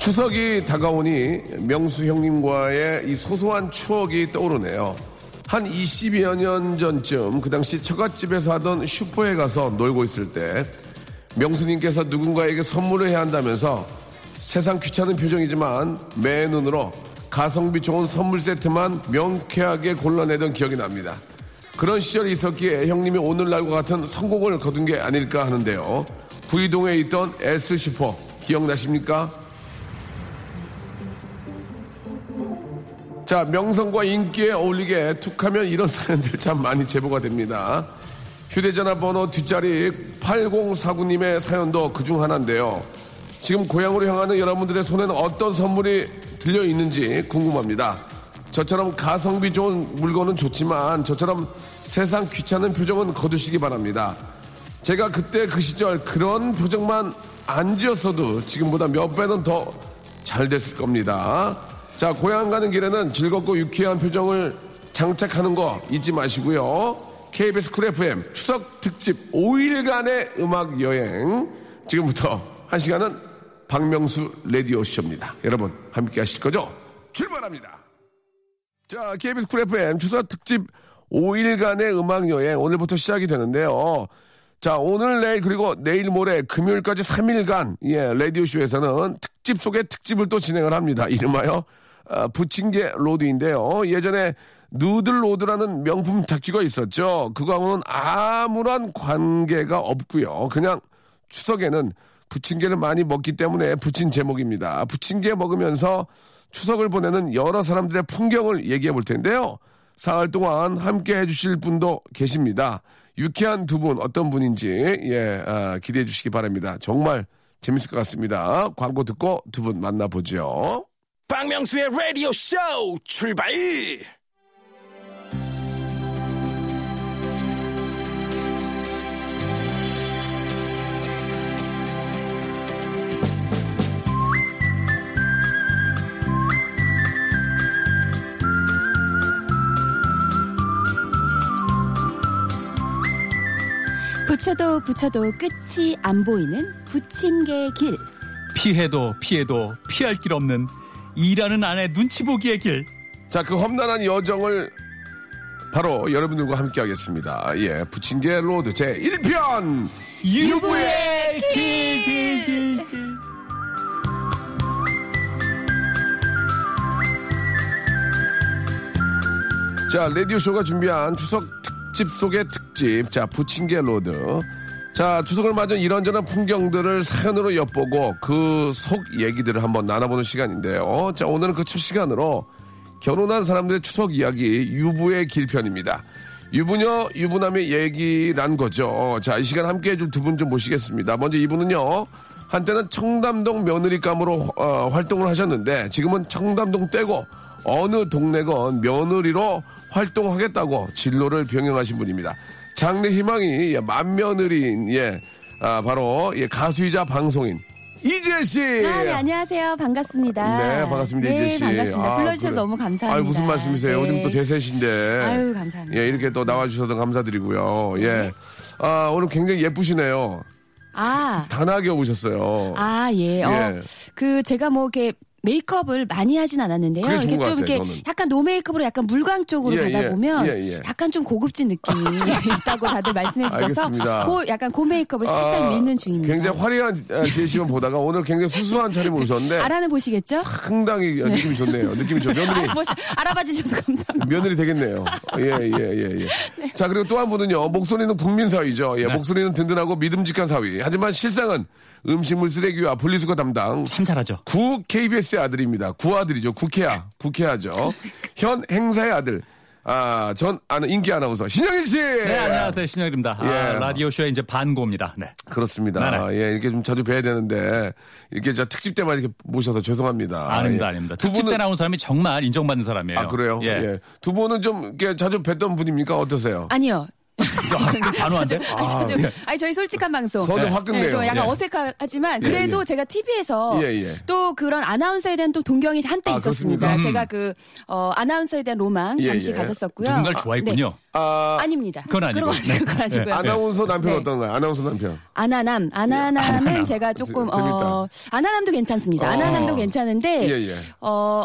추석이 다가오니 명수 형님과의 이 소소한 추억이 떠오르네요. 한 20여 년 전쯤 그 당시 처갓집에서 하던 슈퍼에 가서 놀고 있을 때 명수님께서 누군가에게 선물을 해야 한다면서 세상 귀찮은 표정이지만 매 눈으로 가성비 좋은 선물 세트만 명쾌하게 골라내던 기억이 납니다. 그런 시절이 있었기에 형님이 오늘날과 같은 성공을 거둔 게 아닐까 하는데요. 구이동에 있던 S 슈퍼 기억나십니까? 자, 명성과 인기에 어울리게 툭하면 이런 사연들 참 많이 제보가 됩니다. 휴대전화 번호 뒷자리 8049님의 사연도 그중 하나인데요. 지금 고향으로 향하는 여러분들의 손에는 어떤 선물이 들려 있는지 궁금합니다. 저처럼 가성비 좋은 물건은 좋지만 저처럼 세상 귀찮은 표정은 거두시기 바랍니다. 제가 그때 그 시절 그런 표정만 안 지었어도 지금보다 몇 배는 더 잘 됐을 겁니다. 자, 고향 가는 길에는 즐겁고 유쾌한 표정을 장착하는 거 잊지 마시고요. KBS 쿨 FM 추석 특집 5일간의 음악 여행. 지금부터 한 시간은 박명수 라디오쇼입니다. 여러분, 함께 하실 거죠? 출발합니다. 자, KBS 쿨 FM 추석 특집 5일간의 음악 여행 오늘부터 시작이 되는데요. 자, 오늘 내일 그리고 내일 모레 금요일까지 3일간 예, 라디오 쇼에서는 특집 속의 특집을 또 진행을 합니다. 이름하여 아, 부침개 로드인데요. 예전에 누들 로드라는 명품 다큐가 있었죠. 그거하고는 아무런 관계가 없고요. 그냥 추석에는 부침개를 많이 먹기 때문에 붙인 제목입니다. 부침개 먹으면서 추석을 보내는 여러 사람들의 풍경을 얘기해 볼 텐데요. 사흘 동안 함께 해주실 분도 계십니다. 유쾌한 두 분 어떤 분인지 예 아, 기대해 주시기 바랍니다. 정말 재밌을 것 같습니다. 광고 듣고 두 분 만나보죠. 박명수의 라디오 쇼 출발! 부쳐도 부쳐도 끝이 안 보이는 부침개 길. 피해도 피해도 피할 길 없는 일하는 아내 눈치 보기의 길. 자, 그 험난한 여정을 바로 여러분들과 함께 하겠습니다. 예, 부침개 로드 제 1편! 유부의 길. 자, 라디오쇼가 준비한 추석 특집 속의 특집. 자, 부침개 로드. 자, 추석을 맞은 이런저런 풍경들을 사연으로 엿보고 그 속 얘기들을 한번 나눠보는 시간인데요. 자, 오늘은 그 첫 시간으로 결혼한 사람들의 추석 이야기 유부의 길편입니다. 유부녀, 유부남의 얘기란 거죠. 자, 이 시간 함께 해줄 두 분 좀 모시겠습니다. 먼저 이분은요. 한때는 청담동 며느리감으로 어, 활동을 하셨는데 지금은 청담동 떼고 어느 동네건 며느리로 활동하겠다고 진로를 병행하신 분입니다. 장래 희망이 예, 만며느리인 예, 아, 바로 예, 가수이자 방송인 이재 씨. 아, 네, 안녕하세요. 반갑습니다. 네, 반갑습니다, 네, 이재 씨. 반갑습니다. 아, 불러주셔서 그래. 너무 감사합니다. 아유, 무슨 말씀이세요? 네. 요즘 또 대세신데. 아유, 감사합니다. 예, 이렇게 또 나와주셔서 감사드리고요. 예. 네. 아, 오늘 굉장히 예쁘시네요. 아, 단하게 오셨어요. 아, 예. 어, 예. 그, 제가 뭐, 이렇게, 메이크업을 많이 하진 않았는데요. 그게 좋은 이렇게 것좀 같아요, 이렇게 저는. 약간 노메이크업으로 약간 물광 쪽으로 예, 가다 예. 보면 예, 예. 약간 좀 고급진 느낌이 있다고 다들 말씀해 주셔서. 그 약간 고 메이크업을 살짝 아, 미는 중입니다. 굉장히 화려한 아, 제시만 보다가 오늘 굉장히 수수한 차림을 오셨는데 알아는 보시겠죠? 상당히 느낌이 좋네요. 느낌이 좋. 며느리 알아봐 주셔서 감사합니다. 며느리 되겠네요. 예, 예, 예, 예. 네. 자, 그리고 또 한 분은요. 목소리는 국민 사위죠. 예, 목소리는 든든하고 믿음직한 사위. 하지만 실상은 음식물 쓰레기와 분리수거 담당 참 잘하죠. 구 KBS의 아들입니다. 구아들이죠. 국회야. 국회하죠. 현 행사의 아들. 아, 전 아는 인기 아나운서 신영일 씨. 네, 안녕하세요. 신영일입니다. 아, 예. 라디오 쇼의 이제 반고입니다. 네. 그렇습니다. 네네. 예, 이렇게 좀 자주 뵈야 되는데 이렇게 저 특집 때만 이렇게 모셔서 죄송합니다. 아닙니다, 예. 아닙니다. 두 특집 분은 때 나온 사람이 정말 인정받는 사람이에요. 아 그래요? 예. 예. 두 분은 좀 이렇게 자주 뵀던 분입니까? 어떠세요? 아니요. 단호한데? 아니, 저, 저, 아니, 저희 솔직한 방송. 네. 확 끊네요. 네, 좀 약간 예. 어색하지만 예, 그래도 예. 제가 TV에서 예, 예. 또 그런 아나운서에 대한 또 동경이 한때 아, 있었습니다. 그렇습니까? 제가 그 어, 아나운서에 대한 로망 예, 잠시 예. 가졌었고요. 누군가를 아, 좋아했군요. 네. 아, 아닙니다. 그건 아니고. 네. 그건 아니고요. 아나운서 남편 네. 어떤가요? 아나운서 남편. 아나남, 아나남은 제가 조금. 어 아나남도 괜찮습니다. 어. 아나남도 괜찮은데 예, 예. 어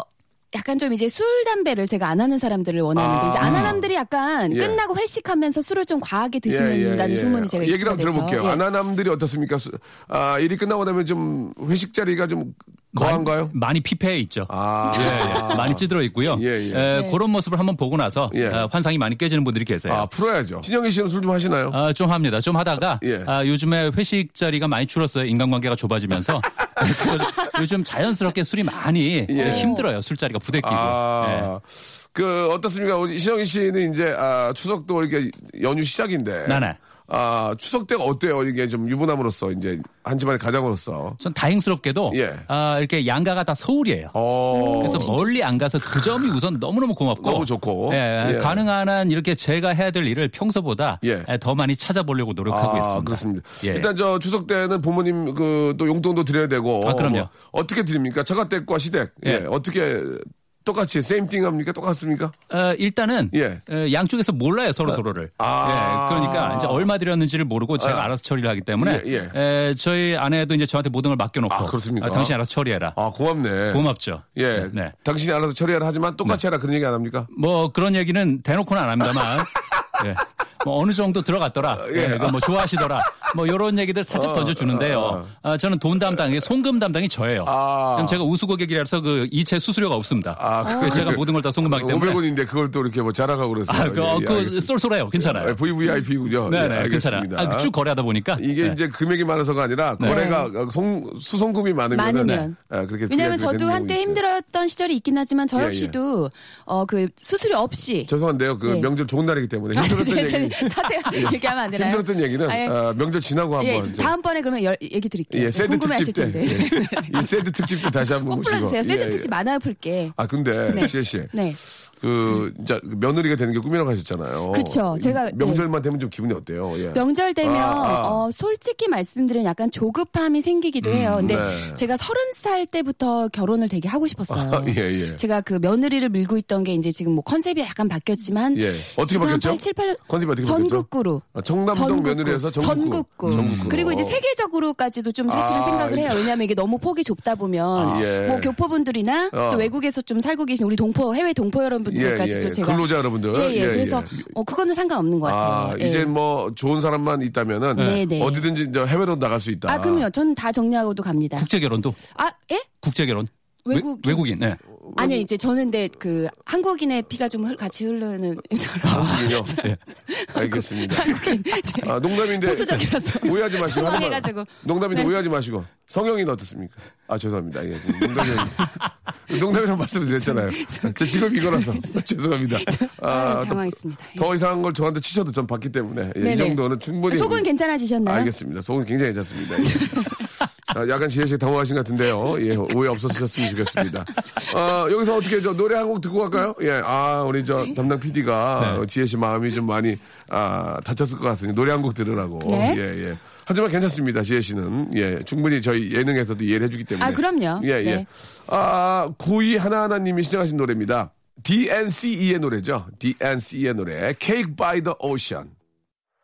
약간 좀 이제 술 담배를 제가 안 하는 사람들을 원하는데 아. 이제 아나남들이 약간 예. 끝나고 회식하면서 술을 좀 과하게 드신다는 소문이 제가 얘기를 한번. 들어볼게요. 예. 아나남들이 어떻습니까? 수- 아, 일이 끝나고 나면 좀 회식 자리가 좀 거한가요? 많이, 많이 피폐해 있죠. 아. 예, 예. 많이 찌들어 있고요. 예, 예. 에, 네. 그런 모습을 한번 보고 나서 예. 어, 환상이 많이 깨지는 분들이 계세요. 아, 풀어야죠. 신영희 씨는 술 좀 하시나요? 아, 좀 합니다. 좀 하다가 예. 아, 요즘에 회식 자리가 많이 줄었어요. 인간관계가 좁아지면서 요즘 자연스럽게 술이 많이 예. 힘들어요. 술자리가 부대끼고. 예. 아, 그 어떻습니까? 우리 신영희 씨는 이제 아, 추석도 이렇게 연휴 시작인데. 네네. 아, 추석 때가 어때요? 이게 좀 유부남으로서 이제 한 집안의 가장으로서. 전 다행스럽게도 예. 아, 이렇게 양가가 다 서울이에요. 어. 그래서 멀리 안 가서 그 점이 우선 너무너무 고맙고 너무 좋고. 예, 예. 가능한 한 이렇게 제가 해야 될 일을 평소보다 예. 예, 더 많이 찾아보려고 노력하고 아, 있습니다. 그렇습니다. 예. 일단 저 추석 때는 부모님 그 또 용돈도 드려야 되고. 아, 그럼요. 뭐 어떻게 드립니까? 처가댁과 시댁. 예. 예. 어떻게 똑같이 세임띵 합니까? 똑같습니까? 어, 일단은 예. 어, 양쪽에서 몰라요 서로 서로를. 아. 예, 그러니까 이제 얼마 드렸는지를 모르고 제가 아. 알아서 처리를 하기 때문에 예, 에, 저희 아내도 이제 저한테 모든 걸 맡겨놓고 아, 그렇습니까? 당신 알아서 처리해라. 아, 고맙네. 고맙죠. 예. 네. 당신이 알아서 처리하라 하지만 똑같이 해라 그런 얘기 안 합니까? 뭐 그런 얘기는 대놓고는 안 합니다만. 예. 뭐 어느 정도 들어갔더라. 예. 예. 그뭐 좋아하시더라. 뭐 이런 얘기들 살짝 어, 던져주는데요. 어, 아, 저는 돈 담당이 송금 담당이 저예요. 아. 제가 우수 고객이라서 그 이체 수수료가 없습니다. 아, 그래서 제가 모든 걸 다 송금하기 때문에. 500원인데 그걸 또 이렇게 뭐 자랑하고 그랬어요. 아, 그, 어, 그 쏠쏠해요. 괜찮아요. VVIP군요. 네네, 괜찮아요. 아, 쭉 거래하다 보니까. 이게 네. 이제 금액이 많아서가 아니라 네. 거래가 송, 수송금이 많으면 많으면. 그렇게 왜냐하면 저도 한때. 힘들었던 시절이 있긴 하지만 저 예, 예. 역시도 어 그 수수료 없이 죄송한데요. 그 네. 명절 좋은 날이기 때문에 아, 힘들었던 네, 얘기. 저- 사세요. 얘기하면 안 되나요? 힘들었던 얘기는 아 예, 어, 명절 지나고 예, 한번. 좀- 다음번에 그러면 열- 얘기 드릴게요. 예, 네, 새드 특집 때. 텐데. 예. 이 새드 특집 때 다시 한번 꼭 모시고. 불러주세요. 새드 예, 예. 특집 많아요, 풀게. 아 근데 네. 지혜 씨, 네. 그 진짜 며느리가 되는 게 꿈이라고 하셨잖아요. 그쵸. 제가, 명절만 되면 좀 기분이 어때요? 예. 명절 되면 아, 아. 어, 솔직히 말씀드리면 약간 조급함이 생기기도 해요. 근데 네. 제가 서른 살 때부터 결혼을 되게 하고 싶었어요. 아, 예, 예. 제가 그 며느리를 밀고 있던 게 이제 지금 뭐 컨셉이 약간 바뀌었지만 예. 어떻게 바뀌었죠? 8, 7, 8 컨셉이 어떻게 바뀌었죠? 전국구로 아, 청남동 며느리에서 전국구. 전국구. 그리고 이제 세계적으로까지도 좀 사실은 아, 생각을 해요. 이게- 왜냐하면 이게 너무 폭이 좁다 보면 아, 예. 뭐 교포분들이나 어. 또 외국에서 좀 살고 계신 우리 동포 해외 동포 여러분 들까지도 예, 예. 제가 근로자 여러분들. 예, 예. 예, 그래서 예. 어, 그거는 상관없는 것 같아요. 아, 예. 이제 뭐 좋은 사람만 있다면은 네, 네. 어디든지 이제 해외로 나갈 수 있다. 아, 그럼요. 전 다 정리하고도 갑니다. 국제 결혼도 아, 예? 국제 결혼. 외국- 외국인. 네. 아니요, 이제 저는 근데 그 한국인의 피가 좀 흘- 같이 흐르는 사람. 한국인요. 알겠습니다. 한국인. 아, 농담인데 보수적이라서. 오해하지 마시고 당황해가지고. 농담인데 네. 오해하지 마시고 성형이는 어떻습니까? 아 죄송합니다. 예, 농담이 농담이라고 말씀을 드렸잖아요. 제 직업이 이거라서 죄송합니다. 아, 또 당황했습니다. 예. 더 이상한 걸 저한테 치셔도 전 받기 때문에 예, 이. 정도는 충분히 속은 괜찮아지셨나요? 알겠습니다. 속은 굉장히 괜찮습니다. 예. 아, 약간 지혜 씨 당황하신 것 같은데요. 예, 오해 없었으셨으면 좋겠습니다. 어, 여기서 어떻게 저 노래 한 곡 듣고 갈까요? 예, 아, 우리 저 담당 PD가 지혜 씨 마음이 좀 많이 아, 다쳤을 것 같으니 노래 한 곡 들으라고. 네. 예, 예. 하지만 괜찮습니다. 지혜 씨는. 예, 충분히 저희 예능에서도 이해를 해주기 때문에. 아, 그럼요. 예, 예. 네. 아, 92 하나하나님이 시청하신 노래입니다. DNCE의 노래죠. DNCE의 노래. Cake by the Ocean.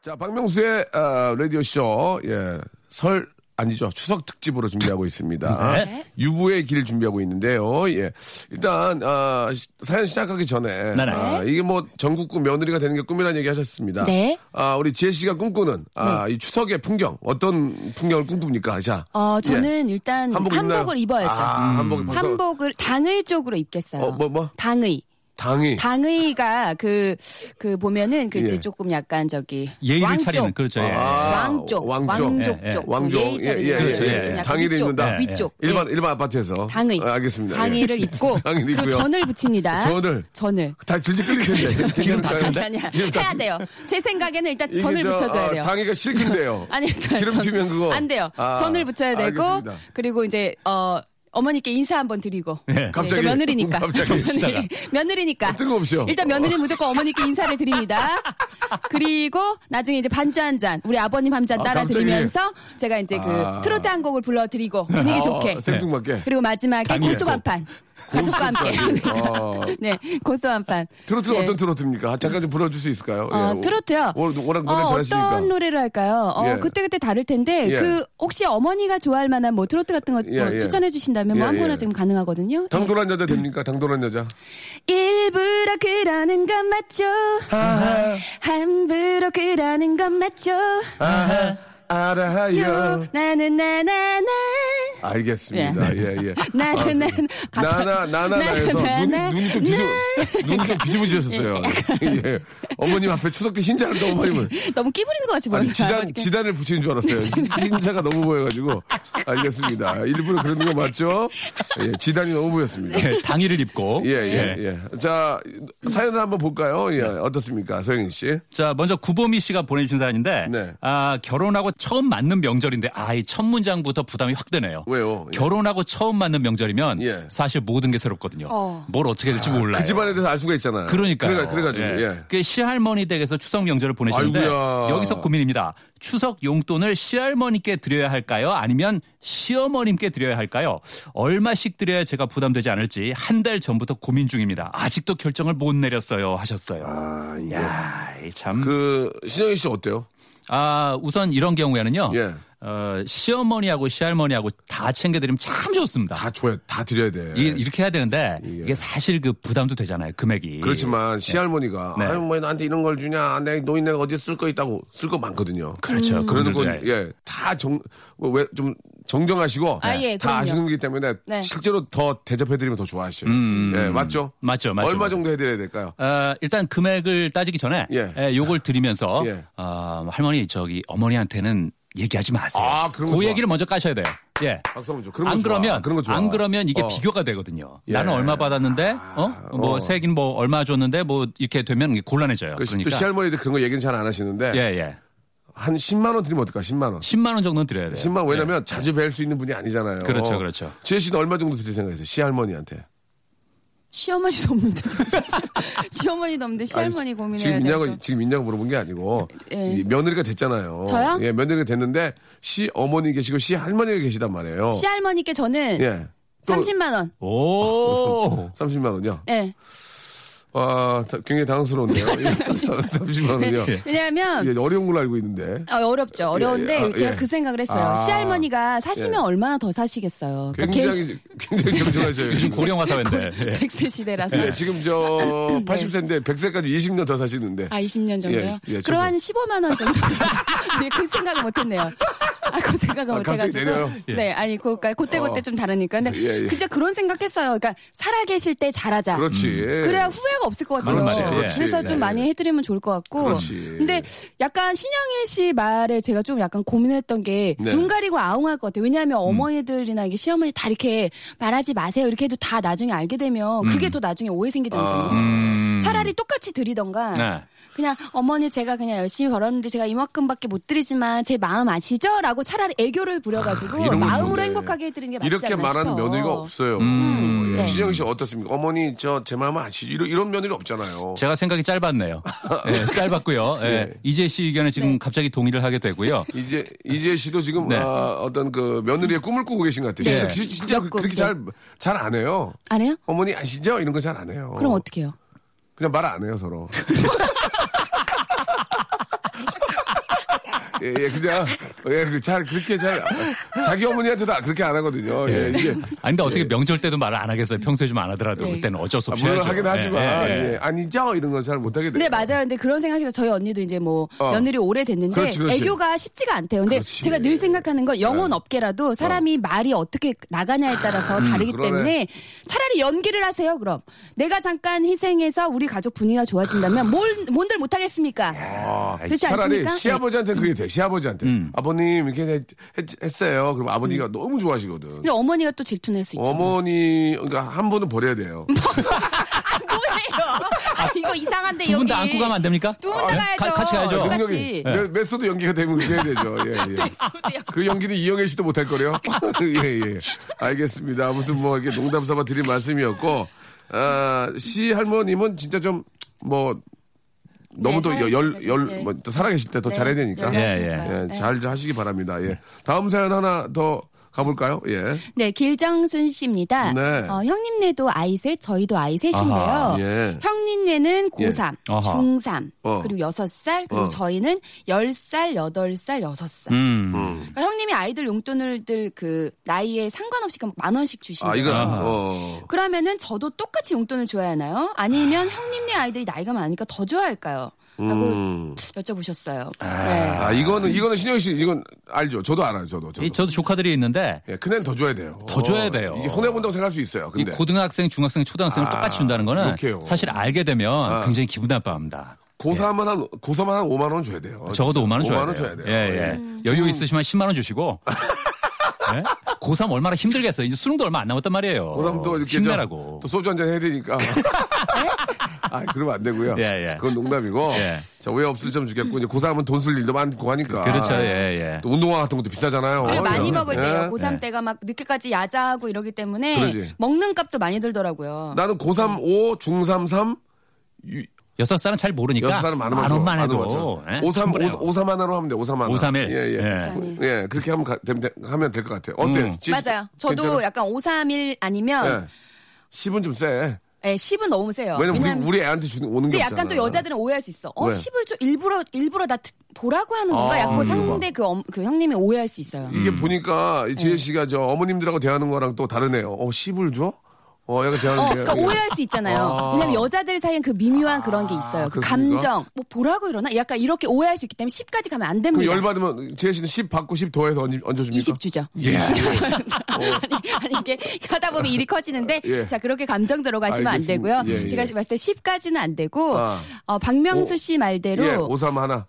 자, 박명수의 어, 라디오쇼, 예, 설 아니죠. 추석 특집으로 준비하고 있습니다. 네. 유부의 길 준비하고 있는데요. 예. 일단, 아, 시- 사연 시작하기 전에. 네 네. 아, 이게 뭐 전국구 며느리가 되는 게 꿈이라는 얘기 하셨습니다. 네. 아, 우리 지혜 씨가 꿈꾸는, 아, 이 추석의 풍경. 어떤 풍경을 꿈꿉니까? 자. 어, 저는 일단 한복? 한복을 입어야죠. 아, 한복을 벌써. 한복을 당의 쪽으로 입겠어요. 어, 뭐, 뭐? 당의. 당이. 당의가 그, 그 보면은 그 이제 예. 조금 약간 저기. 예의를 왕 차리는 쪽. 그렇죠. 예. 아, 왕쪽, 왕쪽. 왕족 예, 예. 쪽, 왕족. 예의 예, 차리는 예, 그렇죠. 예, 좀 예. 당의를 입는다? 위쪽. 일반, 예. 일반 아파트에서. 당의. 아, 알겠습니다. 당의를 예. 입고 당의를 그리고. 전을 붙입니다. 전을. 전을. 다 질질 텐데. 괜찮을까요? 아니, 아니야. 해야 돼요. 제 생각에는 일단 전을 저, 붙여줘야 아, 돼요. 당이가 실증돼요. 아니, 기름 전- 튀면 그거. 안 돼요. 아, 전을 붙여야 되고. 그리고 이제 어 어머니께 인사 한번 드리고. 네, 갑자기? 며느리니까. 갑자기? 며느리, 며느리니까. 뜬금없이요. 일단 며느리 무조건 어머니께 인사를 드립니다. 그리고 나중에 이제 반주 한 잔, 우리 아버님 한잔 아, 따라 드리면서 제가 이제 그 아. 트로트 한 곡을 불러드리고 분위기 아, 좋게. 생뚱맞게. 그리고 마지막에 당일 고소 한 판. 가족과 함께. 어. 네, 고소 한 판. 트로트 네. 어떤 트로트입니까? 잠깐 좀 불러줄 수 있을까요? 어, 예. 트로트요. 워- 워낙 노래 어, 잘하시니까. 어떤 노래를 할까요? 어, 예. 그때그때 다를 텐데, 예. 그, 혹시 어머니가 좋아할 만한 뭐 트로트 같은 거 예, 뭐 예. 추천해 주신다면 뭐 예, 아무거나 예. 지금 가능하거든요. 당돌한 여자 됩니까? 당돌한 여자. 예. 일부러 그러는 건 맞죠? 함부로 그러는 건 맞죠? 알아요. 나는 나나나 알겠습니다. 예, 예. 나는 나는 나나, 나나나에서 눈이, 눈이 좀 뒤집, 눈이 좀 뒤집어지셨어요. 예. 어머님 앞에 추석 때 흰자를 너무 많이 보여. 너무 끼부리는 것 같이 보여요. 아니, 지단, 지단을 붙이는 줄 알았어요. 흰자가 너무 보여가지고. 알겠습니다. 일부러 그러는 거 맞죠? 예, 지단이 너무 보였습니다. 예, 당의를 입고. 예, 예, 예. 자, 사연을 한번 볼까요? 예, 어떻습니까? 서영인 씨. 자, 먼저 구보미 씨가 보내주신 사연인데, 네. 아, 결혼하고 처음 맞는 명절인데, 아, 이 첫 문장부터 부담이 확 되네요. 왜요? 예. 결혼하고 처음 맞는 명절이면 예. 사실 모든 게 새롭거든요. 어. 뭘 어떻게 될지 몰라요. 그 집안에 대해서 알 수가 있잖아요. 그러니까요. 그래, 그래가지고, 예. 그 시할머니 댁에서 추석 명절을 보내시는데 아이고야. 여기서 고민입니다. 추석 용돈을 시할머니께 드려야 할까요? 아니면 시어머님께 드려야 할까요? 얼마씩 드려야 제가 부담되지 않을지 한 달 전부터 고민 중입니다. 아직도 결정을 못 내렸어요. 하셨어요. 아, 이게. 야, 이 참. 그, 신영희 씨 어때요? 아, 우선 이런 경우에는요. 예. 어, 시어머니하고 시할머니하고 다 챙겨드리면 참 좋습니다. 다 줘야, 다 드려야 돼. 이게 이렇게 해야 되는데 이게 사실 그 부담도 되잖아요. 금액이. 그렇지만 시할머니가 네. 아유 뭐 나한테 이런 걸 주냐 내 노인네가 어디 쓸 거 있다고 쓸 거 많거든요. 그렇죠. 그러는 그분들도 건예 다 정 왜좀 정정하시고 아, 예, 다. 아시는 거기 때문에 네. 실제로 더 대접해드리면 더 좋아하셔요. 음. 예 맞죠? 맞죠, 맞죠, 얼마 맞죠. 정도 해드려야 될까요? 어, 일단 금액을 따지기 전에 예. 예, 요걸 드리면서 예. 어, 할머니 저기 어머니한테는 얘기하지 마세요. 아, 그런 거 그. 얘기를 먼저 까셔야 돼요. 예. 그런 거안 좋아. 그러면 그런 거 좋아. 안 그러면 이게 어. 비교가 되거든요. 예. 나는 얼마 받았는데 어뭐 어. 세긴 뭐 얼마 줬는데 뭐 이렇게 되면 곤란해져요. 그, 그러니까 또 시할머니들 그런 거 얘기는 잘 안 하시는데 예, 예. 한 10만 원 드리면 어떨까? 10만 원. 10만 원 정도는 드려야 돼요. 10만 원 왜냐면 자주 뵐 수 있는 분이 아니잖아요. 네. 그렇죠, 그렇죠. 지혜 씨는 얼마 정도 드릴 생각이세요? 시할머니한테. 시어머니도 없는데 시어머니도 없는데 시할머니 고민해야 지금 민냐고 지금 민냐고 물어본 게 아니고 예. 이 며느리가 됐잖아요. 저요? 예, 며느리가 됐는데 시 어머니 계시고 시 할머니가 계시단 말이에요. 시할머니께 저는 예. 또 30만 원. 오. 30만 원요. 네. 와, 다- 굉장히 당황스러운데요. 30만 원이요. 왜냐하면 예, 어려운 걸로 알고 있는데. 아, 어렵죠. 어려운데 예, 예. 아, 제가 예. 그 생각을 했어요. 아. 시할머니가 사시면 예. 얼마나 더 사시겠어요. 그러니까 굉장히 굉장히 정정하셔요. 요즘 고령화 사회인데. 예. 100세 시대라서. 예, 지금 저 80세인데 100세까지 20년 더 사시는데. 아, 20년 정도요? 예, 예, 그럼 한 15만 원 정도. 네, 그 생각을 못 했네요. 아, 그 생각을 아, 못 갑자기 해가지고. 내려요? 네, 아니, 그, 그니까, 그때 그때 어. 좀 다르니까. 근데, 예, 예. 진짜 그런 생각했어요. 그러니까, 살아계실 때 잘하자. 그렇지. 그래야 후회가 없을 것 같아요. 말이에요. 그렇지. 그래서 좀 예, 많이 예. 해드리면 좋을 것 같고. 그렇지. 근데 약간 신영일 씨 말에 제가 좀 약간 고민했던 게 네. 눈 가리고 아웅할 것 같아요. 왜냐하면 어머니들이나 이게 시어머니 다 이렇게 말하지 마세요. 이렇게 해도 다 나중에 알게 되면 그게 더 나중에 오해 생기더라고요. 음. 차라리 똑같이 드리던가. 네. 그냥 어머니 제가 그냥 열심히 벌었는데 제가 이만큼밖에 못 드리지만 제 마음 아시죠? 라고 차라리 애교를 부려가지고 건 마음으로 좋네. 행복하게 해드리는 게 맞지 이렇게 않나 말하는 싶어요. 며느리가 없어요. 음. 예. 네. 신영희 씨 어떻습니까? 어머니 저 제 마음 아시죠? 이런, 이런 며느리 없잖아요. 제가 생각이 짧았네요. 예, 짧았고요. 예, 예. 이재 씨 의견에 지금 네. 갑자기 동의를 하게 되고요. 이제 이재 씨도 지금 네. 아, 어떤 그 며느리의 꿈을 꾸고 계신 것 같아요. 네. 진짜, 진짜 역국, 그렇게 네. 잘잘 안 해요. 안 해요? 어머니 아시죠? 이런 거 잘 안 해요. 그럼 어떻게 해요? 그냥 말 안 해요 서로. 예, 예, 그냥 예, 그 잘, 그렇게 잘, 자기 어머니한테 다 그렇게 안 하거든요. 예, 이게. 아니 근데 어떻게 명절 때도 말을 안 하겠어요. 평소에 좀 안 하더라도 네. 그때는 어쩔 수 아, 없이 물론. 하긴 예, 하지만, 예, 예, 예. 아니죠? 이런 건 잘 못하게 돼요. 네 맞아요. 근데 그런 생각해서 저희 언니도 이제 뭐 어. 며느리 오래 됐는데 그렇지, 그렇지. 애교가 쉽지가 않대요. 근데 그렇지. 제가 늘 생각하는 건 영혼 업계라도 사람이 말이 어떻게 나가냐에 따라서 다르기 그러네. 때문에 차라리 연기를 하세요. 그럼 내가 잠깐 희생해서 우리 가족 분위기가 좋아진다면 뭘 뭔들 못하겠습니까? 아, 그렇지 차라리 않습니까? 시아버지한테 그게 돼. 시 아버지한테. 음. 아버님, 이렇게 했, 어요 그럼 아버지가 음. 너무 좋아하시거든. 근데 어머니가 또 질투낼 수 있죠. 어머니, 그러니까 한 분은 버려야 돼요. 아, 이거 이상한데 두 분 다. 안고 가면 안 됩니까? 두 분다 예? 가야죠. 가- 같이 가야죠. 능력이, 네. 메- 메소드 연기가 되면 그래야 되죠. 예, 예. 그 연기는 이영애 씨도 못할 거래요. 예, 예. 알겠습니다. 아무튼 뭐 이렇게 농담 삼아 드린 말씀이었고, 아, 시 할머님은 진짜 좀, 뭐, 너무 네, 또 열, 살아계실 열, 때. 뭐, 또 살아계실 때더 네, 잘해야 되니까. 열하시니까. 예, 네. 잘 하시기 바랍니다. 예. 다음 사연 하나 더 가볼까요? 예. 네, 길정순 씨입니다. 네. 어, 형님네도 아이 셋, 저희도 아이 셋인데요. 아하, 예. 형님네는 고3, 아하. 중3, 어. 그리고 6살, 그리고 어. 저희는 10살, 8살, 6살. 음. 음. 그러니까 형님이 아이들 용돈을 들그 나이에 상관없이 그냥 만 원씩 주신대요. 아, 이거, 아하. 어. 그러면은 저도 똑같이 용돈을 줘야 하나요? 아니면 형님네 아이들이 나이가 많으니까 더 줘야 할까요? 라고 음. 여쭤보셨어요. 네. 아, 이거는, 이거는 신영 씨, 이건 알죠. 저도 알아요, 저도. 저도. 이 저도 조카들이 있는데 예, 큰애는 더 줘야 돼요. 더 줘야 돼요. 이게 손해 본다고 생각할 수 있어요. 이 근데. 고등학생, 중학생, 초등학생을 아, 똑같이 준다는 거는 이렇게요. 사실 알게 되면 아. 굉장히 기분 나빠합니다. 고3은 한, 고3은 한 5만 원 줘야 돼요. 적어도 5만 원 줘야 5만 원 돼요. 줘야 돼요. 예, 예. 여유 있으시면 10만 원 주시고. 예? 고3 얼마나 힘들겠어요. 이제 수능도 얼마 안 남았단 말이에요. 고3 또 이렇게. 힘내라고. 저, 또 소주 한 잔 해야 되니까. 아, 그러면 안 되고요. 예, 예. 그건 농담이고. 예. 자, 오해 없으시면 좋겠고, 이제 고3은 돈 쓸 일도 많고 하니까. 그렇죠. 예, 예. 또 운동화 같은 것도 비싸잖아요. 그리고 많이 예. 먹을 때요. 예. 고3 네. 때가 막 늦게까지 야자하고 이러기 때문에 그러지. 먹는 값도 많이 들더라고요. 나는 고3, 5, 중3, 3, 여섯 살은 잘 모르니까 여섯 살은 많으면 만 원만 해도 예? 5, 3, 충분해요. 5, 3 하나로 하면 돼. 5, 3 하나. 5, 3, 1. 예, 예. 예. 예, 그렇게 하면, 가, 되면, 돼- 하면 될 것 같아요. 어때요? 음. 지- 맞아요. 저도 괜찮아? 약간 5, 3, 1 아니면 예. 10은 좀 세. 예, 10은 너무 세요. 왜냐면 왜냐면 우리, 우리 애한테 주는, 오는 게 근데. 약간 또 여자들은 오해할 수 있어. 어, 왜? 10을 좀 일부러 일부러 나 드- 보라고 하는 건가? 아, 약간 음. 상대 그, 엄- 그 형님이 오해할 수 있어요. 이게 보니까 이 네. 지혜 씨가 저 어머님들하고 대하는 거랑 또 다르네요. 어, 10을 줘? 어, 약간 어, 게. 그러니까 오해할 수 있잖아요. 아. 왜냐면 여자들 사이엔 그 미묘한 그런 게 있어요. 그 그렇습니까? 감정, 뭐 보라고 이러나? 약간 이렇게 오해할 수 있기 때문에 10까지 가면 안그 됩니다. 열받으면 지혜 씨는 10 받고 10 더해서 얹, 얹어줍니까? 20 주죠. 예. 아니, 아니, 이게 하다 보면 일이 커지는데, 예. 자, 그렇게 감정 들어가시면 안 알겠습니다. 되고요. 예, 예. 제가 봤을 때 10까지는 안 되고, 아. 어, 박명수 오. 씨 말대로, 예, 5, 3 하나.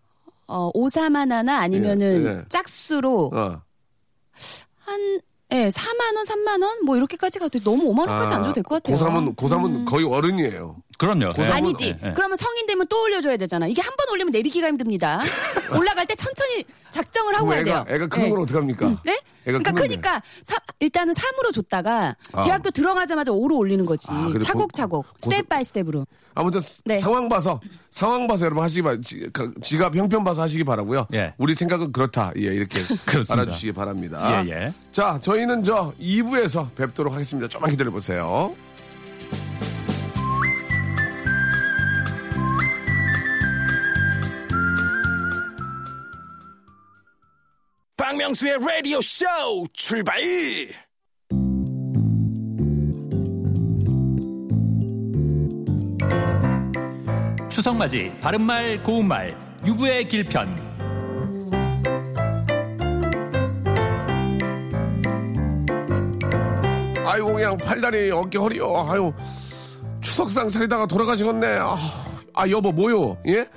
어, 5, 3 하나나 아니면은 예, 예. 짝수로 어. 한, 예, 4만 원, 3만 원? 뭐 이렇게까지 가도 너무 5만 원까지 안 줘도 될 것 같아요. 고3은, 고3은 거의 어른이에요. 그럼요. 고3은 예. 아니지. 예, 예. 그러면 성인 되면 또 올려줘야 되잖아. 이게 한 번 올리면 내리기가 힘듭니다. 올라갈 때 천천히 작정을 하고 해야 애가, 돼요. 애가 크는 네. 건 어떡합니까? 네? 애가 그러니까. 크니까 삼- 일단은 3으로 줬다가 아. 대학교 들어가자마자 5로 올리는 거지. 아, 차곡차곡. 고- step by step으로. 아무튼 네. 상황 봐서 상황 봐서 여러분 하시기 바 지, 가- 지갑 형편 봐서 하시기 바라고요. 예. 우리 생각은 그렇다. 예, 이렇게 그렇습니다. 알아주시기 바랍니다. 예, 예. 자, 저희는 저 2부에서 뵙도록 하겠습니다. 조금만 기다려 보세요. 박명수의 라디오 쇼 출발! 추석맞이 바른말 고운말 유부의 길편 아이고 그냥 팔다리 어깨 허리요. 아유 추석상 차리다가 돌아가시겠네. 아, 아 여보 뭐요? 예?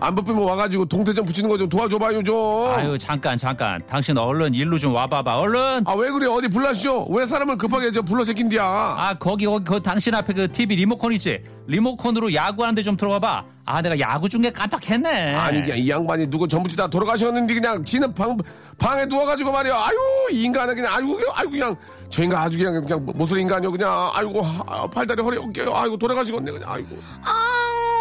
안 바쁘면 와가지고 동태전 붙이는 거 좀 도와줘봐요 좀. 아유 잠깐 잠깐. 당신 얼른 일로 좀 와봐봐. 얼른! 아 왜 그래? 어디 불러시죠? 왜 사람을 급하게 저 불러 새낀디야? 아 거기 거기 그 당신 앞에 그 TV 리모컨 있지? 리모컨으로 야구하는데 좀 들어가봐. 아 내가 야구 중에 깜빡했네. 아니 그냥 이 양반이 누구 전부지 다 돌아가셨는데 그냥 지는 방 방에 누워가지고 말이야. 아유 이 인간은 그냥 아이고 그냥 아이고 그냥. 저 인간 아주 그냥 그냥 모슬 인간이요? 그냥 아이고 아, 팔다리 허리 어깨 아이고 돌아가시겠네 그냥. 아이고. 아, 팔다리,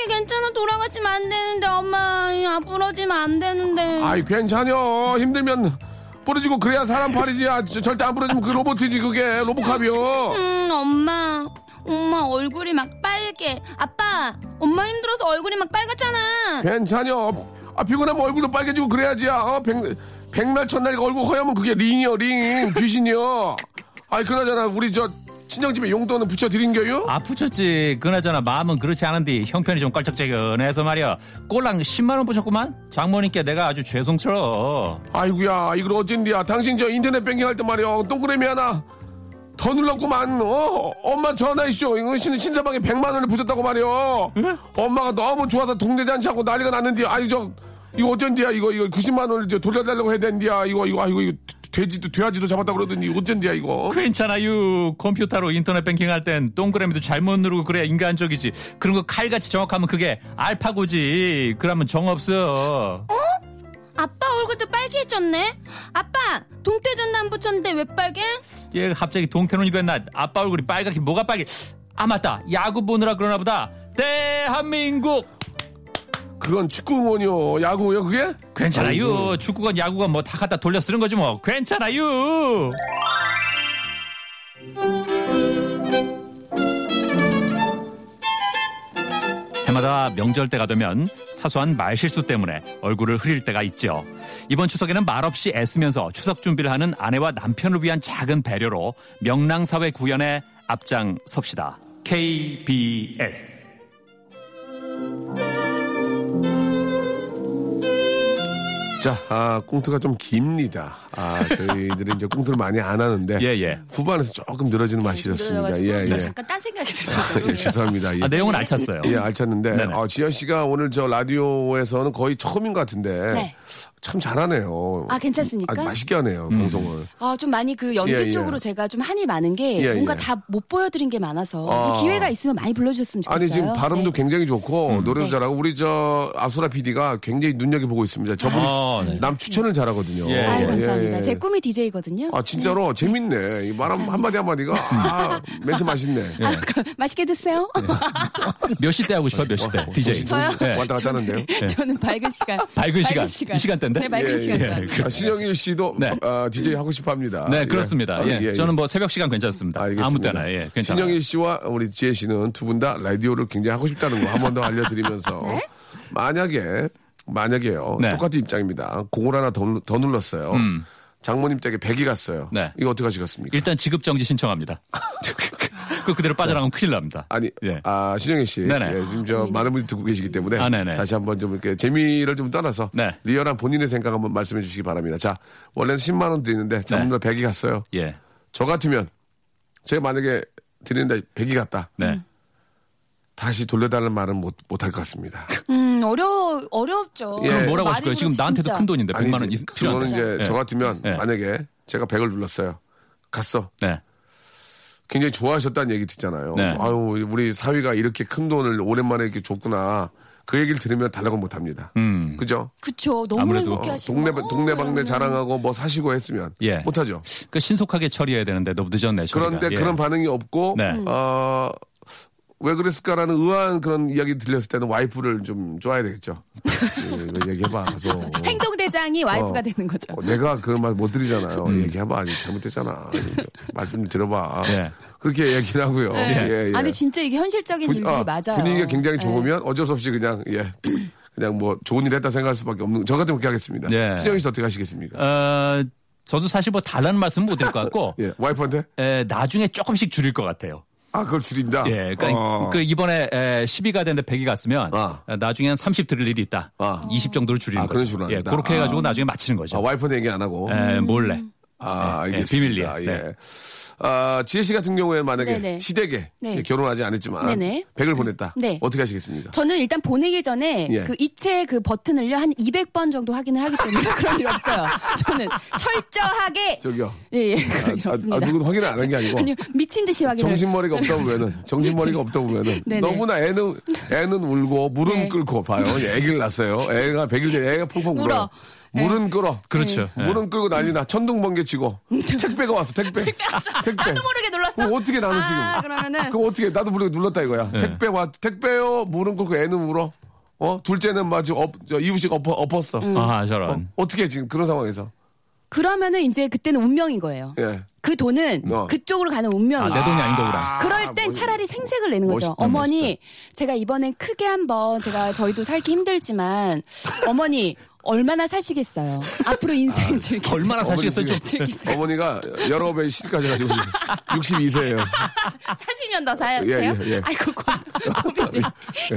어떻게 괜찮아? 돌아가시면 안 되는데, 엄마. 아, 부러지면 안 되는데. 아이 괜찮여 힘들면 부러지고 그래야 사람 팔이지 아, 저- 절대 안 부러지면 그 로봇이지 그게 로봇캅이요 음, 엄마. 엄마 얼굴이 막 빨개. 아빠, 엄마 힘들어서 얼굴이 막 빨갛잖아. 괜찮여 아 피곤하면 얼굴도 빨개지고 그래야지야. 어? 백, 백날 첫날 얼굴 허여면 그게 링이요 링 귀신이요. 아이 그나저나 우리 저 친정집에 용돈은 붙여드린겨요? 아 붙였지. 그나저나 마음은 그렇지 않은데 형편이 좀 껄쩍지근해서 말이야. 꼴랑 10만 원 붙였구만. 장모님께 내가 아주 죄송스러워. 아이구야 이걸 어쩐디야. 당신 저 인터넷 뱅킹 할 때 말이야. 동그라미 하나 더 눌렀구만. 어? 엄마 전화했쇼. 이거 신, 신사방에 100만 원을 부셨다고 말이야. 엄마가 너무 좋아서 동네 잔치 하고 난리가 났는데 아이 저 이거 어쩐디야 이거 이거 90만 원을 저 돌려달라고 해야 된디야 이거 이거 아이고 이거 돼지도 돼지도 잡았다 그러더니 어쩐디야 이거. 괜찮아요 컴퓨터로 인터넷 뱅킹 할 땐 동그라미도 잘못 누르고 그래야 인간적이지. 그런 거 칼같이 정확하면 그게 알파고지. 그러면 정 없어. 아빠 얼굴도 빨개졌네. 아빠 동태전도 안 붙였는데 왜 빨개? 얘 갑자기 동태눈이 됐나? 아빠 얼굴이 빨갛게 뭐가 빨개? 아 맞다. 야구 보느라 그러나 보다. 대한민국 그건 축구 응원이요 야구요 그게? 괜찮아요. 축구건 야구건 뭐 다 갖다 돌려 쓰는 거지 뭐. 괜찮아요. 해마다 명절 때가 되면 사소한 말실수 때문에 얼굴을 흐릴 때가 있죠. 이번 추석에는 말없이 애쓰면서 추석 준비를 하는 아내와 남편을 위한 작은 배려로 명랑사회 구현에 앞장 섭시다. KBS 자, 아, 꽁트가 좀 깁니다. 아, 저희들이 이제 꽁트를 많이 안 하는데. 예, 예. 후반에서 조금 늘어지는 맛이 있었습니다. 그래가지고 예, 저 예. 잠깐 딴 생각이 예, 들어서. 죄송합니다. 예. 아, 내용은 알찼어요. 예, 알찼는데. 네네. 아, 지현 씨가 오늘 저 라디오에서는 거의 처음인 것 같은데. 네. 참 잘하네요. 아, 괜찮습니까? 아, 맛있게 하네요, 방송을. 아, 좀 많이 그 연기 예, 예. 쪽으로 제가 좀 한이 많은 게 예, 뭔가 예. 다못 보여드린 게 많아서 아. 좀 기회가 있으면 많이 불러주셨으면 좋겠어요. 아니, 지금 발음도 네. 굉장히 좋고, 노래도 네. 잘하고, 우리 저 아수라 PD가 굉장히 눈여겨 보고 있습니다. 저분이 아, 네. 남 추천을 잘하거든요. 예, 예, 감사합니다. 예. 제 꿈이 DJ거든요. 아, 진짜로 재밌네. 이말 한마디 한마디가, 아, 멘트 맛있네. 예. 맛있게 드세요. 몇 시 때 하고 싶어요? 몇 시 때? DJ. 저요? 예. 왔다 갔다 하는데요. 저는 밝은 시간. 밝은 시간. 이 시간대 인데? 네, 밝은 예, 시간 예. 좋아합니다. 아, 신영일 씨도 네. 아, DJ 하고 싶어 합니다. 네, 예. 그렇습니다. 아, 예. 저는 뭐 새벽 시간 괜찮습니다. 알겠습니다. 아무 때나, 예. 괜찮아요. 신영일 씨와 우리 지혜 씨는 두 분 다 라디오를 굉장히 하고 싶다는 거 한 번 더 알려드리면서 만약에 만약에요 네. 똑같은 입장입니다. 공을 하나 더, 눌- 더 눌렀어요. 음. 장모님 댁에 100이 갔어요. 네. 이거 어떻게 하시겠습니까? 일단 지급 정지 신청합니다. 그 그대로 빠져나가면 큰일 납니다. 아니, 예. 아, 신영일 씨. 네네. 예, 지금 저 많은 분이 듣고 계시기 때문에 아, 네네. 다시 한번 좀 이렇게 재미를 좀 떠나서 네. 리얼한 본인의 생각 한번 말씀해 주시기 바랍니다. 자, 원래는 10만 원 드리는데 장모님 100이 갔어요. 예. 저 같으면 제가 만약에 드리는데 100이 갔다. 네. 다시 돌려달라는 말은 못, 못 할 것 같습니다. 음, 어려, 어렵죠. 예. 그럼 뭐라고 하실 거예요? 지금 진짜. 나한테도 큰 돈인데 100만 원 아니지, 있- 그거는 필요한데. 이제 예. 저 같으면 예. 만약에 제가 100을 눌렀어요. 갔어. 네. 굉장히 좋아하셨다는 얘기 듣잖아요. 네. 아유, 우리 사위가 이렇게 큰 돈을 오랜만에 이렇게 줬구나. 그 얘기를 들으면 달라고 못 합니다. 음. 그죠? 그쵸. 너무 아무래도 행복해 어, 하시고. 동네, 어, 동네 방네 그러면. 자랑하고 뭐 사시고 했으면. 예. 못 하죠. 그 신속하게 처리해야 되는데 너무 늦었네. 처리가. 그런데 예. 그런 반응이 없고, 네. 어, 왜 그랬을까라는 의아한 그런 이야기 들렸을 때는 와이프를 좀 좋아야 되겠죠. 예, 얘기해봐. 가서. 행동 대장이 와이프가 어. 되는 거죠. 어, 내가 그 말 못 드리잖아요. 얘기해봐. 아니, 잘못됐잖아. 말씀 좀 들어봐. 예. 그렇게 얘기를 하고요. 예, 예. 아니, 진짜 이게 현실적인 분- 일들이 아, 맞아요. 분위기가 굉장히 예. 좋으면 어쩔 수 없이 그냥, 예. 그냥 뭐 좋은 일 했다 생각할 수밖에 없는, 저 같으면 그렇게 하겠습니다. 예. 신영이 씨 어떻게 하시겠습니까? 어, 저도 사실 뭐 달라는 말씀 은 못 드릴 것 같고, 예. 와이프한테? 에, 나중에 조금씩 줄일 것 같아요. 아, 그걸 줄인다? 예, 그러니까 어. 그 이번에 에, 10위가 되는데 100이 갔으면 아. 에, 나중엔 30 들을 일이 있다. 아. 20 정도로 줄이는 아, 그런 거죠. 식으로 예. 그렇게 해가지고 나중에 맞히는 거죠. 아, 와이프한테 얘기 안 하고. 에, 몰래. 아, 예, 예, 알겠습니다. 비밀리에. 예. 네. 아, 지혜 씨 같은 경우에 만약에 네네. 시댁에 네. 결혼하지 않았지만 네네. 100을 보냈다. 네. 어떻게 하시겠습니까? 저는 일단 보내기 전에 예. 그 이체 그 버튼을요 한 200번 정도 확인을 하기 때문에 그런 일 없어요. 저는 철저하게 저기요. 예, 예, 그런 일 아, 없습니다. 아, 누구도 확인을 안 한 게 아니고 아니요, 미친 듯이 확인을. 정신머리가 없다 보면은 정신머리가 없다 보면은 네네. 너무나 애는 애는 울고 물은 네. 끓고 봐요. 애기를 낳았어요. 애가 100일 전 애가 펑펑 울어요. 울어. 물은 끓어. 그렇죠. 예. 물은 끓고 난리나. 천둥번개 치고 택배가 왔어. 택배. 택배. 나도 모르게 눌렀어. 그거 어떻게 나는 아, 지금? 그러면은 그거 어떻게 나도 모르게 눌렀다 이거야. 택배 와 택배요. 물은 끓고 애는 울어. 어 둘째는 마치 엎, 저 이유식 엎어, 엎었어. 음. 아, 어, 저런. 어떻게 지금 그런 상황에서 그러면은 이제 그때는 운명인 거예요. 예. 그 돈은 어. 그쪽으로 가는 운명이에요. 아, 내 돈이 아닌 거구나. 그럴 땐 차라리 생색을 내는 거죠. 멋있다, 어머니, 제가 이번엔 크게 한번 제가 저희도 살기 힘들지만 어머니 얼마나 사시겠어요. 앞으로 인생 즐기세요. 얼마나 사시겠어요? 좀 즐기세요. 어머니가 여러 배 시집까지 가지고 62세예요. 사시면 더 사세요? 예, 예, 예. 아이고 고- 고민돼. 예.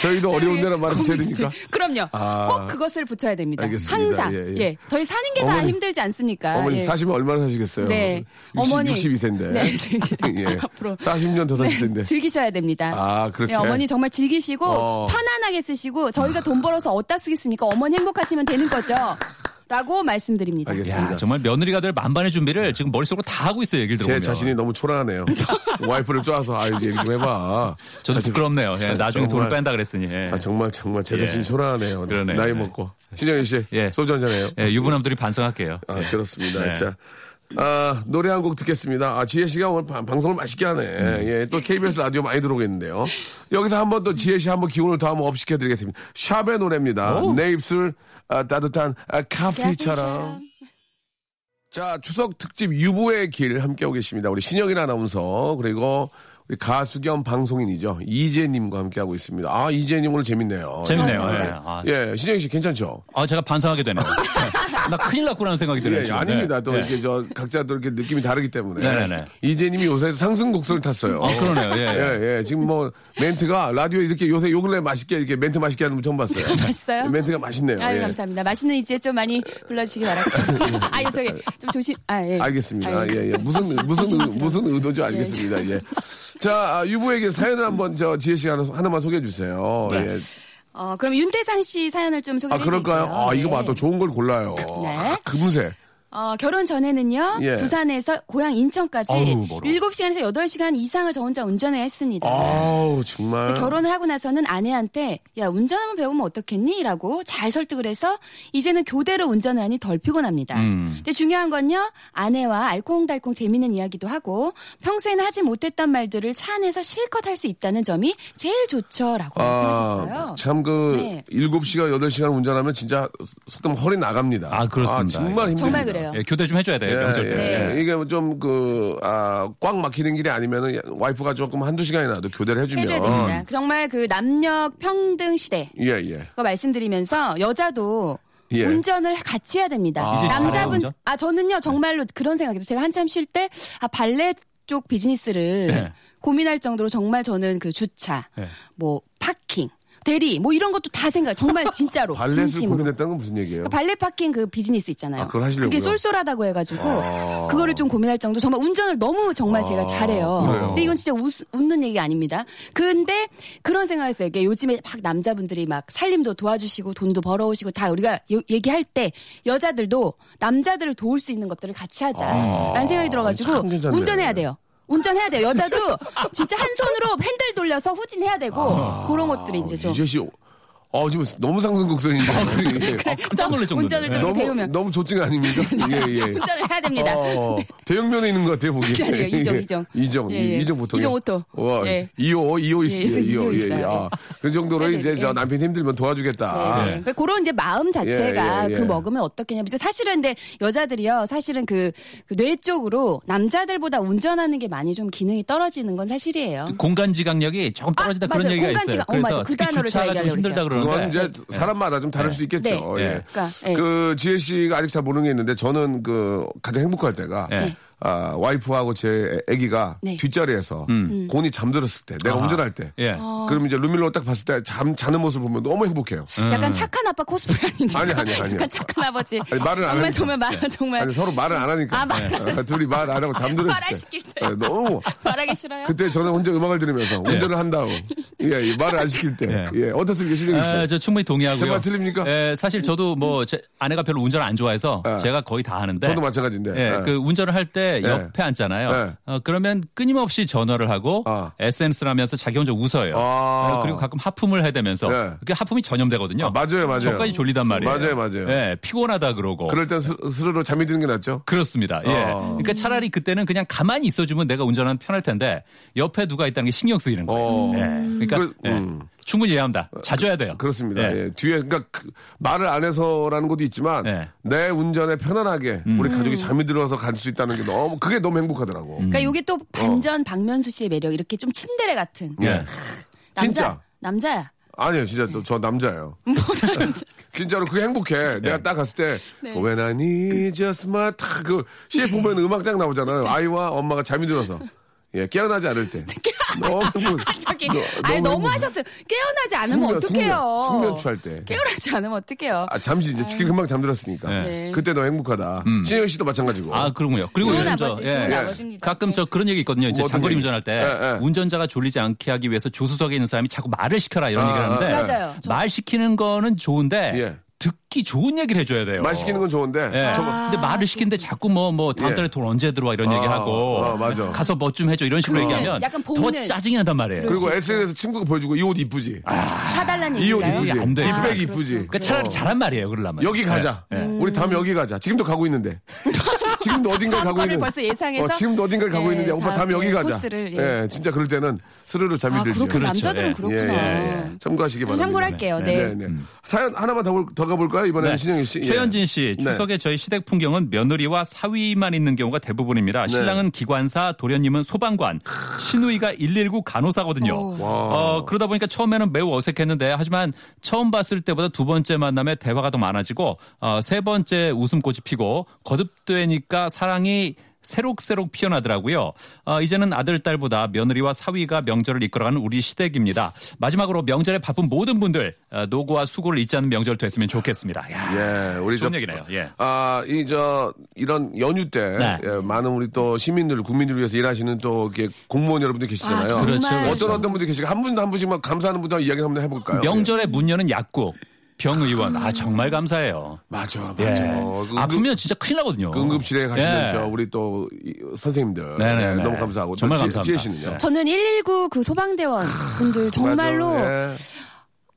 저희도 어려운 데나 말하면 고민돼. 되니까. 그럼요. 아. 꼭 그것을 붙여야 됩니다. 알겠습니다. 항상. 예, 예, 예. 저희 사는 게 다 힘들지 않습니까? 어머니 예. 사시면 얼마나 사시겠어요? 네. 60, 어머니. 62세인데. 네. 예. 앞으로. 40년 더 사실 텐데. 즐기셔야 됩니다. 아, 그렇게? 네, 어머니 정말 즐기시고 어. 편안하게 쓰시고 저희가 돈 벌어서 어디다 쓰겠습니까? 어머니 행복 하시면 되는 거죠. 라고 말씀드립니다. 알겠습니다. 야, 정말 며느리가 될 만반의 준비를 지금 머릿속으로 다 하고 있어요, 얘기를 제 들어보면. 자신이 너무 초라하네요. 와이프를 쪼아서 아 얘기 좀 해봐. 저도 자신- 부끄럽네요. 예, 나중에 정말- 돈을 뺀다 그랬으니. 예. 아 정말 정말 제 예. 자신이 초라하네요. 그러네요. 나이 예. 먹고 신정희 씨 예. 소주 한잔 해요. 예, 유부남들이 반성할게요. 아 그렇습니다. 네. 자. 아, 노래 한 곡 듣겠습니다. 아, 지혜 씨가 오늘 방- 방송을 맛있게 하네. 음. 예, 또 KBS 라디오 많이 들어오겠는데요. 여기서 한번 또 지혜 씨 한번 기운을 더 한번 업시켜드리겠습니다. 샵의 노래입니다. 내 입술 아, 따뜻한 아, 카피처럼. 자, 추석 특집 유부의 길 함께하고 계십니다. 우리 신영일 아나운서, 그리고 가수 겸 방송인이죠. 이재님과 함께하고 있습니다. 아, 이재님 오늘 재밌네요. 재밌네요. 아, 예. 아, 예, 신영일 씨 괜찮죠? 아, 제가 반성하게 되네요. 예. 나 큰일 났구나는 생각이 드네요. 예, 지금. 아닙니다. 네. 또 네. 이렇게 저 각자 또 이렇게 느낌이 다르기 때문에. 네네네. 이재님이 요새 상승 곡선을 탔어요. 아, 그러네요. 예. 예, 예. 지금 뭐 멘트가 라디오에 이렇게 요새 요 근래 맛있게 이렇게 멘트 맛있게 하는 분 처음 봤어요. 맛있어요? 멘트가 맛있네요. 아유, 예. 감사합니다. 맛있는 이제 좀 많이 불러주시기 바랍니다. 아유, 저기, 좀 조심, 아, 예. 알겠습니다. 아유, 예, 예. 무슨, 무슨. 무슨 의도죠? 알겠습니다. 예. 자, 아, 유부에게 사연을 한번 저 지혜 씨가 하나, 하나만 소개해 주세요. 네. 예. 어, 그럼 윤태상 씨 사연을 좀 아, 소개해 그럴까요? 드릴게요. 아, 이거 네. 봐. 또 좋은 걸 골라요. 네. 아, 금세. 어, 결혼 전에는요, 예. 부산에서 고향 인천까지 어우, 멀어. 7시간에서 8시간 이상을 저 혼자 운전해야 했습니다. 아우, 정말. 결혼을 하고 나서는 아내한테 야 운전 한번 배우면 어떻겠니? 라고 잘 설득을 해서 이제는 교대로 운전을 하니 덜 피곤합니다. 음. 근데 중요한 건요 아내와 알콩달콩 재밌는 이야기도 하고 평소에는 하지 못했던 말들을 차 안에서 실컷 할 수 있다는 점이 제일 좋죠라고 말씀하셨어요. 아, 참그 네. 7시간, 8시간 운전하면 진짜 속도면 허리 나갑니다. 아, 그렇습니다. 정말 힘듭니다. 정말 그래요. 예, 교대 좀 해줘야 돼요. 예, 명절 때. 예, 네. 예. 이게 좀 그, 아, 꽉 막히는 길이 아니면은 와이프가 조금 한두 시간이라도 교대를 해주면. 해줘야 됩니다. 정말 그 남녀 평등 시대 예, 예. 거 말씀드리면서 여자도 예. 운전을 같이 해야 됩니다. 아, 남자분 운전? 아 저는요 정말로 그런 생각이죠. 제가 한참 쉴 때 아 발레 쪽 비즈니스를 네. 고민할 정도로 정말 저는 그 주차, 네. 뭐 파킹, 대리 뭐 이런 것도 다 생각. 정말 진짜로 발렛을 진심으로. 고민했다는 건 무슨 얘기예요? 그 발레 파킹 그 비즈니스 있잖아요. 아, 그걸 하시려고요? 게 쏠쏠하다고 해가지고 아. 그거를 좀 고민할 정도. 정말 운전을 너무 정말 제가 잘해요. 그래요? 근데 이건 진짜 웃, 웃는 얘기가 아닙니다. 근데 그런 생각을 했어요. 이게 요즘에 막 남자분들이 막 살림도 도와주시고 돈도 벌어오시고 다 우리가 요- 얘기할 때 여자들도 남자들을 도울 수 있는 것들을 같이 하자라는 생각이 참 들어가지고. 운전해야 돼요. 운전해야 돼요. 여자도 진짜 한 손으로 핸들 돌려서 후진해야 되고 그런 것들이 이제 좀 이재 씨, 어, 지금 너무 상승 곡선인데. 예. 아, 깜짝 놀랄 정도인데. 운전을 좀 너무, 배우면 너무 조증 아닙니까? 예, 예. 운전을 해야 됩니다. 어, 대형면에 있는 것 같아요, 보기. 아니에요, 이정, 이정. 이정, 예, 예. 이정 보통. 이정 오토. 와, 예. 2호, 2호 있습니다. 예, 2호. 예, 예. 있어요. 아, 그 정도로 네네, 이제 저 예. 남편이 힘들면 도와주겠다. 네. 그러니까 그런 이제 마음 자체가 예, 예, 예. 그 먹으면 어떻겠냐면 이제 사실은 근데 여자들이요 사실은 그뇌 쪽으로 남자들보다 운전하는 게 많이 좀 기능이 떨어지는 건 사실이에요. 공간 지각력이 조금 떨어지다 아, 그런 맞아요. 얘기가 공간 있어요. 지각. 어, 그래서 맞아. 그 단어를 주차가 좀 제가 힘들다 그건 그러는데 이제 사람마다 좀 다를 수 있겠죠. 네. 예. 그러니까, 예. 그 지혜 씨가 아직 잘 모르는 게 있는데 저는 그 가장 행복할 때가 네. 아, 와이프하고 제 아기가 네. 뒷자리에서 음. 곤이 잠들었을 때 내가 아하. 운전할 때 예. 어. 그럼 이제 루밀로 딱 봤을 때 잠 자는 모습을 보면 너무 행복해요. 약간 착한 아빠 코스프레 아닌지. 아니, 아니, 아니요. 약간 착한 아버지. 아니, 말을 안 정말 하니까. 정말 말 정말 아니 서로 말을 안 하니까 아, 말- 아, 둘이 말 안 하고 잠들었을 말안때 시킬 때. 예, 너무 말하기 싫어요. 그때 저는 혼자 음악을 들으면서 운전을 한 다음 예, 예, 말을 안 시킬 때 예. 예, 어떻습니까 실력이 아, 씨? 저 충분히 동의하고요. 제가 틀립니까? 예, 사실 저도 뭐 제 아내가 별로 운전을 안 좋아해서 예. 제가 거의 다 하는데. 저도 마찬가지인데. 예, 예. 그 운전을 할때 예. 옆에 앉잖아요. 예. 어, 그러면 끊임없이 전화를 하고 아. SNS를 하면서 자기 혼자 웃어요. 아. 예, 그리고 가끔 하품을 해대면서 예. 그게 하품이 전염되거든요. 아, 맞아요, 맞아요. 저까지 졸리단 말이에요. 맞아요, 맞아요. 예, 피곤하다 그러고. 그럴 땐 스, 스스로 잠이 드는 게 낫죠. 그렇습니다. 예. 어. 그러니까 차라리 그때는 그냥 가만히 있어주면 내가 운전하는 편할 텐데 옆에 누가 있다는 게 신경 쓰이는 거예요. 어. 예. 그러니까 그, 예. 음. 충분히 이해합니다. 자주 해야 돼요. 그렇습니다. 예. 예. 뒤에 그러니까 그 말을 안 해서라는 것도 있지만 예. 내 운전에 편안하게 음. 우리 가족이 잠이 들어서 갈 수 있다는 게 너무 그게 너무 행복하더라고. 그러니까 요게 또 반전 박명수 씨의 매력 이렇게 좀 친데레 같은 예. 남자 진짜. 남자야. 아니요, 진짜 또저 남자예요. 진짜로 그게 행복해. 내가 딱 갔을 때 네. When I need just my 탁그 CF 보면 음악장 나오잖아요. 아이와 엄마가 잠이 들어서 예 깨어나지 않을 때. 너무 행복. 저기 너- 아니 너무 행복해. 하셨어요. 깨어나지 않으면 숙면, 어떡해요. 숙면, 취할 때. 깨어나지 않으면 어떡해요. 아, 잠시 이제 지금 금방 잠들었으니까. 네. 그때 너 행복하다. 신영 씨도 마찬가지고. 아, 그런군요. 그리고 좋은 요즘 저, 아버지, 예. 좋은 예. 아버지입니다. 가끔 네. 저 그런 얘기 있거든요. 이제 뭐 장거리 얘기? 운전할 때 예, 예. 운전자가 졸리지 않게 하기 위해서 조수석에 있는 사람이 자꾸 말을 시켜라 이런 아, 얘기를 하는데 아, 맞아요. 저- 말 시키는 거는 좋은데 예. 듣기 좋은 얘기를 해줘야 돼요. 말 시키는 건 좋은데. 예. 저거 근데 말을 시키는데 자꾸 뭐, 뭐, 다음 예. 달에 돈 언제 들어와 이런 아, 얘기하고. 아, 맞아. 가서 뭐 좀 해줘 이런 식으로 얘기하면 약간 더 짜증이 난단 말이에요. 그리고 수 SNS 친구가 보여주고 이 옷 이쁘지. 사달라는 이옷 얘기인가요? 이쁘지. 안 돼요. 이 아, 백 이쁘지. 그러니까 차라리 잘한 말이에요, 그러려면. 여기 가자. 예, 예. 우리 다음에 여기 가자. 지금도 가고 있는데. 지금도 어딘가를 다음 가고 있는. 벌써 예상해서? 어, 지금도 어딘가를 가고 예, 있는데 오빠 다음, 여기 예, 가자. 코스를, 예. 예. 진짜 그럴 때는 스르르 잠이 아, 들죠. 그렇군 그렇죠. 남자들은 예. 그렇구나. 예, 예. 참고하시기 바랍니다. 참고할게요. 네. 네, 네. 사연 하나만 더, 볼- 더 가볼까요? 이번에는 네. 신영희 씨. 예. 최현진 씨, 네. 추석에 저희 시댁 풍경은 며느리와 사위만 있는 경우가 대부분입니다. 네. 신랑은 기관사, 도련님은 소방관, 시누이가 119 간호사거든요. 어, 그러다 보니까 처음에는 매우 어색했는데 하지만 처음 봤을 때보다 두 번째 만남에 대화가 더 많아지고 어, 세 번째 웃음꽃이 피고 거듭되니까 사랑이 새록새록 피어나더라고요. 어, 이제는 아들, 딸보다 며느리와 사위가 명절을 이끌어가는 우리 시댁입니다. 마지막으로 명절에 바쁜 모든 분들 어, 노고와 수고를 잊지 않는 명절 됐으면 좋겠습니다. 야, 예, 우리 좋은 저- 얘기네요. 예. 아, 이, 저, 이런 연휴 때, 네. 예, 많은 우리 또 시민들, 국민들을 위해서 일하시는 또 이렇게 공무원 여러분들 계시잖아요. 아, 정말. 그렇죠, 그렇죠. 어떤 어떤 분들 계시고, 한 분도 한 분씩만 감사하는 분들 이야기 한번 해볼까요? 명절에 문 여는 약국, 병의원, 아 정말 감사해요. 맞아, 맞아. 예. 그 응급- 아프면 진짜 큰일 나거든요. 그 응급실에 가시는 예. 저 우리 또 이, 선생님들 네네네. 네, 너무 감사하고 정말 또 지- 감사합니다. 지혜 씨는요? 네. 저는 119 그 소방대원 분들 정말로 예.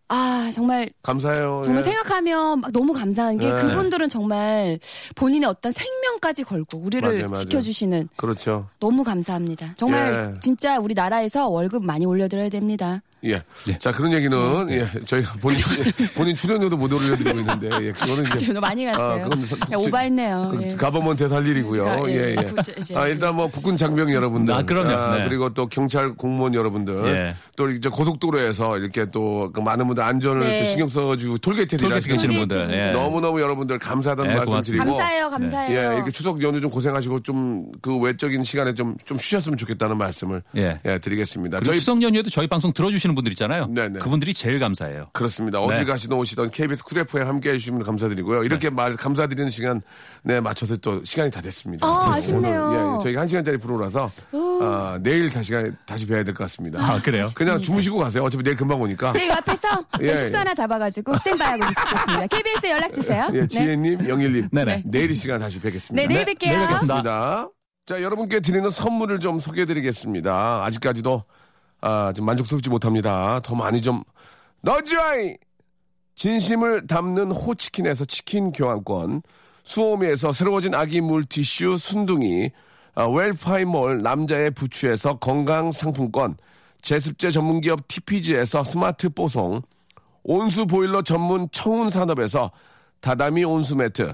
아 정말 감사해요. 정말 예. 생각하면 막 너무 감사한 게 네. 그분들은 정말 본인의 어떤 생명까지 걸고 우리를 맞아요, 맞아요. 지켜주시는 그렇죠. 너무 감사합니다. 정말 예. 진짜 우리 나라에서 월급 많이 올려드려야 됩니다. 예. 네. 자 그런 얘기는 예 저희가 본인 본인 출연료도 못 올려드리고 있는데 예, 그거는 이제 저도 많이 갔어요. 그건 서- 야, 오바했네요. 그 예. 가버먼트에서 할 일이고요. 그러니까, 예, 예. 예. 구조- 이제 아, 일단 뭐 국군 장병 여러분들. 아, 그럼요. 네. 그리고 또 경찰 공무원 여러분들. 예. 또 이제 고속도로에서 이렇게 또그 많은 분들 안전을 네. 또 신경 써가지고 톨게이트에서 톨게이트 일하시는 분들. 예. 너무너무 여러분들 감사하다는 네, 말씀. 드리고. 감사해요, 감사해요. 예, 이렇게 추석 연휴 좀 고생하시고 좀 그 외적인 시간에 좀, 좀 쉬셨으면 좋겠다는 말씀을 예. 예, 드리겠습니다. 그리고 추석 연휴에도 저희 방송 들어주시는 분들 있잖아요. 네네. 그분들이 제일 감사해요. 그렇습니다. 어딜 네. 가시든 오시던 KBS 쿨 FM 함께 해주시면 감사드리고요. 이렇게 말 감사드리는 시간 네 맞춰서 또 시간이 다 됐습니다. 아, 아쉽네요. 오늘, 예, 저희가 한 시간짜리 프로라서 아, 내일 다시 가- 다시 뵈야 될 것 같습니다. 아, 그래요? 그냥 주무시고 가세요. 어차피 내일 금방 오니까. 네, 이 앞에서 저 예, 숙소 예. 하나 잡아가지고 스탠바이하고 있겠습니다. KBS 연락 주세요. 예, 지혜님, 영일님. 네네. 내일 이 시간 다시 뵙겠습니다. 네, 내일 네, 뵐게요. 내일 뵙겠습니다. 니다 자, 여러분께 드리는 선물을 좀 소개해드리겠습니다. 아직까지도 아, 좀 만족스럽지 못합니다. 더 많이 좀 넣어줘이! 진심을 담는 호치킨에서 치킨 교환권, 수오미에서 새로워진 아기 물티슈 순둥이, 아, 웰파이몰 남자의 부추에서 건강 상품권, 제습제 전문기업 TPG에서 스마트 뽀송, 온수 보일러 전문 청운 산업에서 다다미 온수 매트,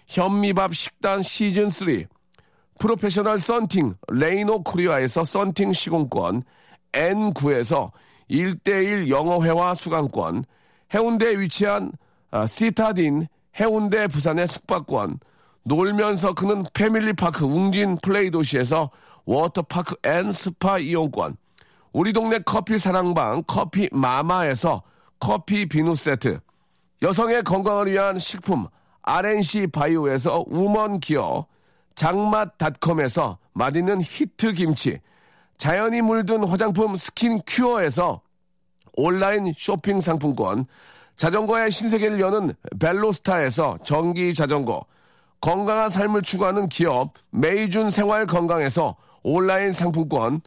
현미밥 식단 시즌 3 프로페셔널 썬팅 레이노 코리아에서 썬팅 시공권 N9에서 1대1 영어회화 수강권 해운대에 위치한 아, 시타딘 해운대 부산의 숙박권 놀면서 크는 패밀리파크 웅진 플레이 도시에서 워터파크 and 스파 이용권 우리 동네 커피 사랑방 커피 마마에서 커피 비누 세트 여성의 건강을 위한 식품 RNC 바이오에서 우먼 기어 장맛닷컴에서 맛있는 히트 김치 자연이 물든 화장품 스킨 큐어에서 온라인 쇼핑 상품권 자전거의 신세계를 여는 벨로스타에서 전기 자전거, 건강한 삶을 추구하는 기업 메이준 생활 건강에서 온라인 상품권,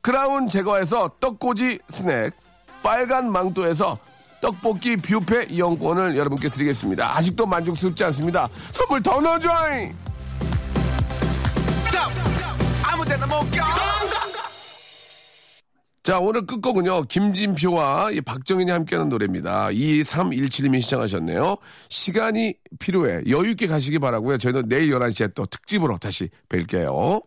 크라운 제거에서 떡꼬지 스낵, 빨간 망토에서 떡볶이 뷔페 이용권을 여러분께 드리겠습니다. 아직도 만족스럽지 않습니다. 선물 더 넣어줘잉! 자, 오늘 끝곡은요, 김진표와 이 박정인이 함께하는 노래입니다. 2317님이 시청하셨네요. 시간이 필요해. 여유있게 가시기 바라고요 저희는 내일 11시에 또 특집으로 다시 뵐게요.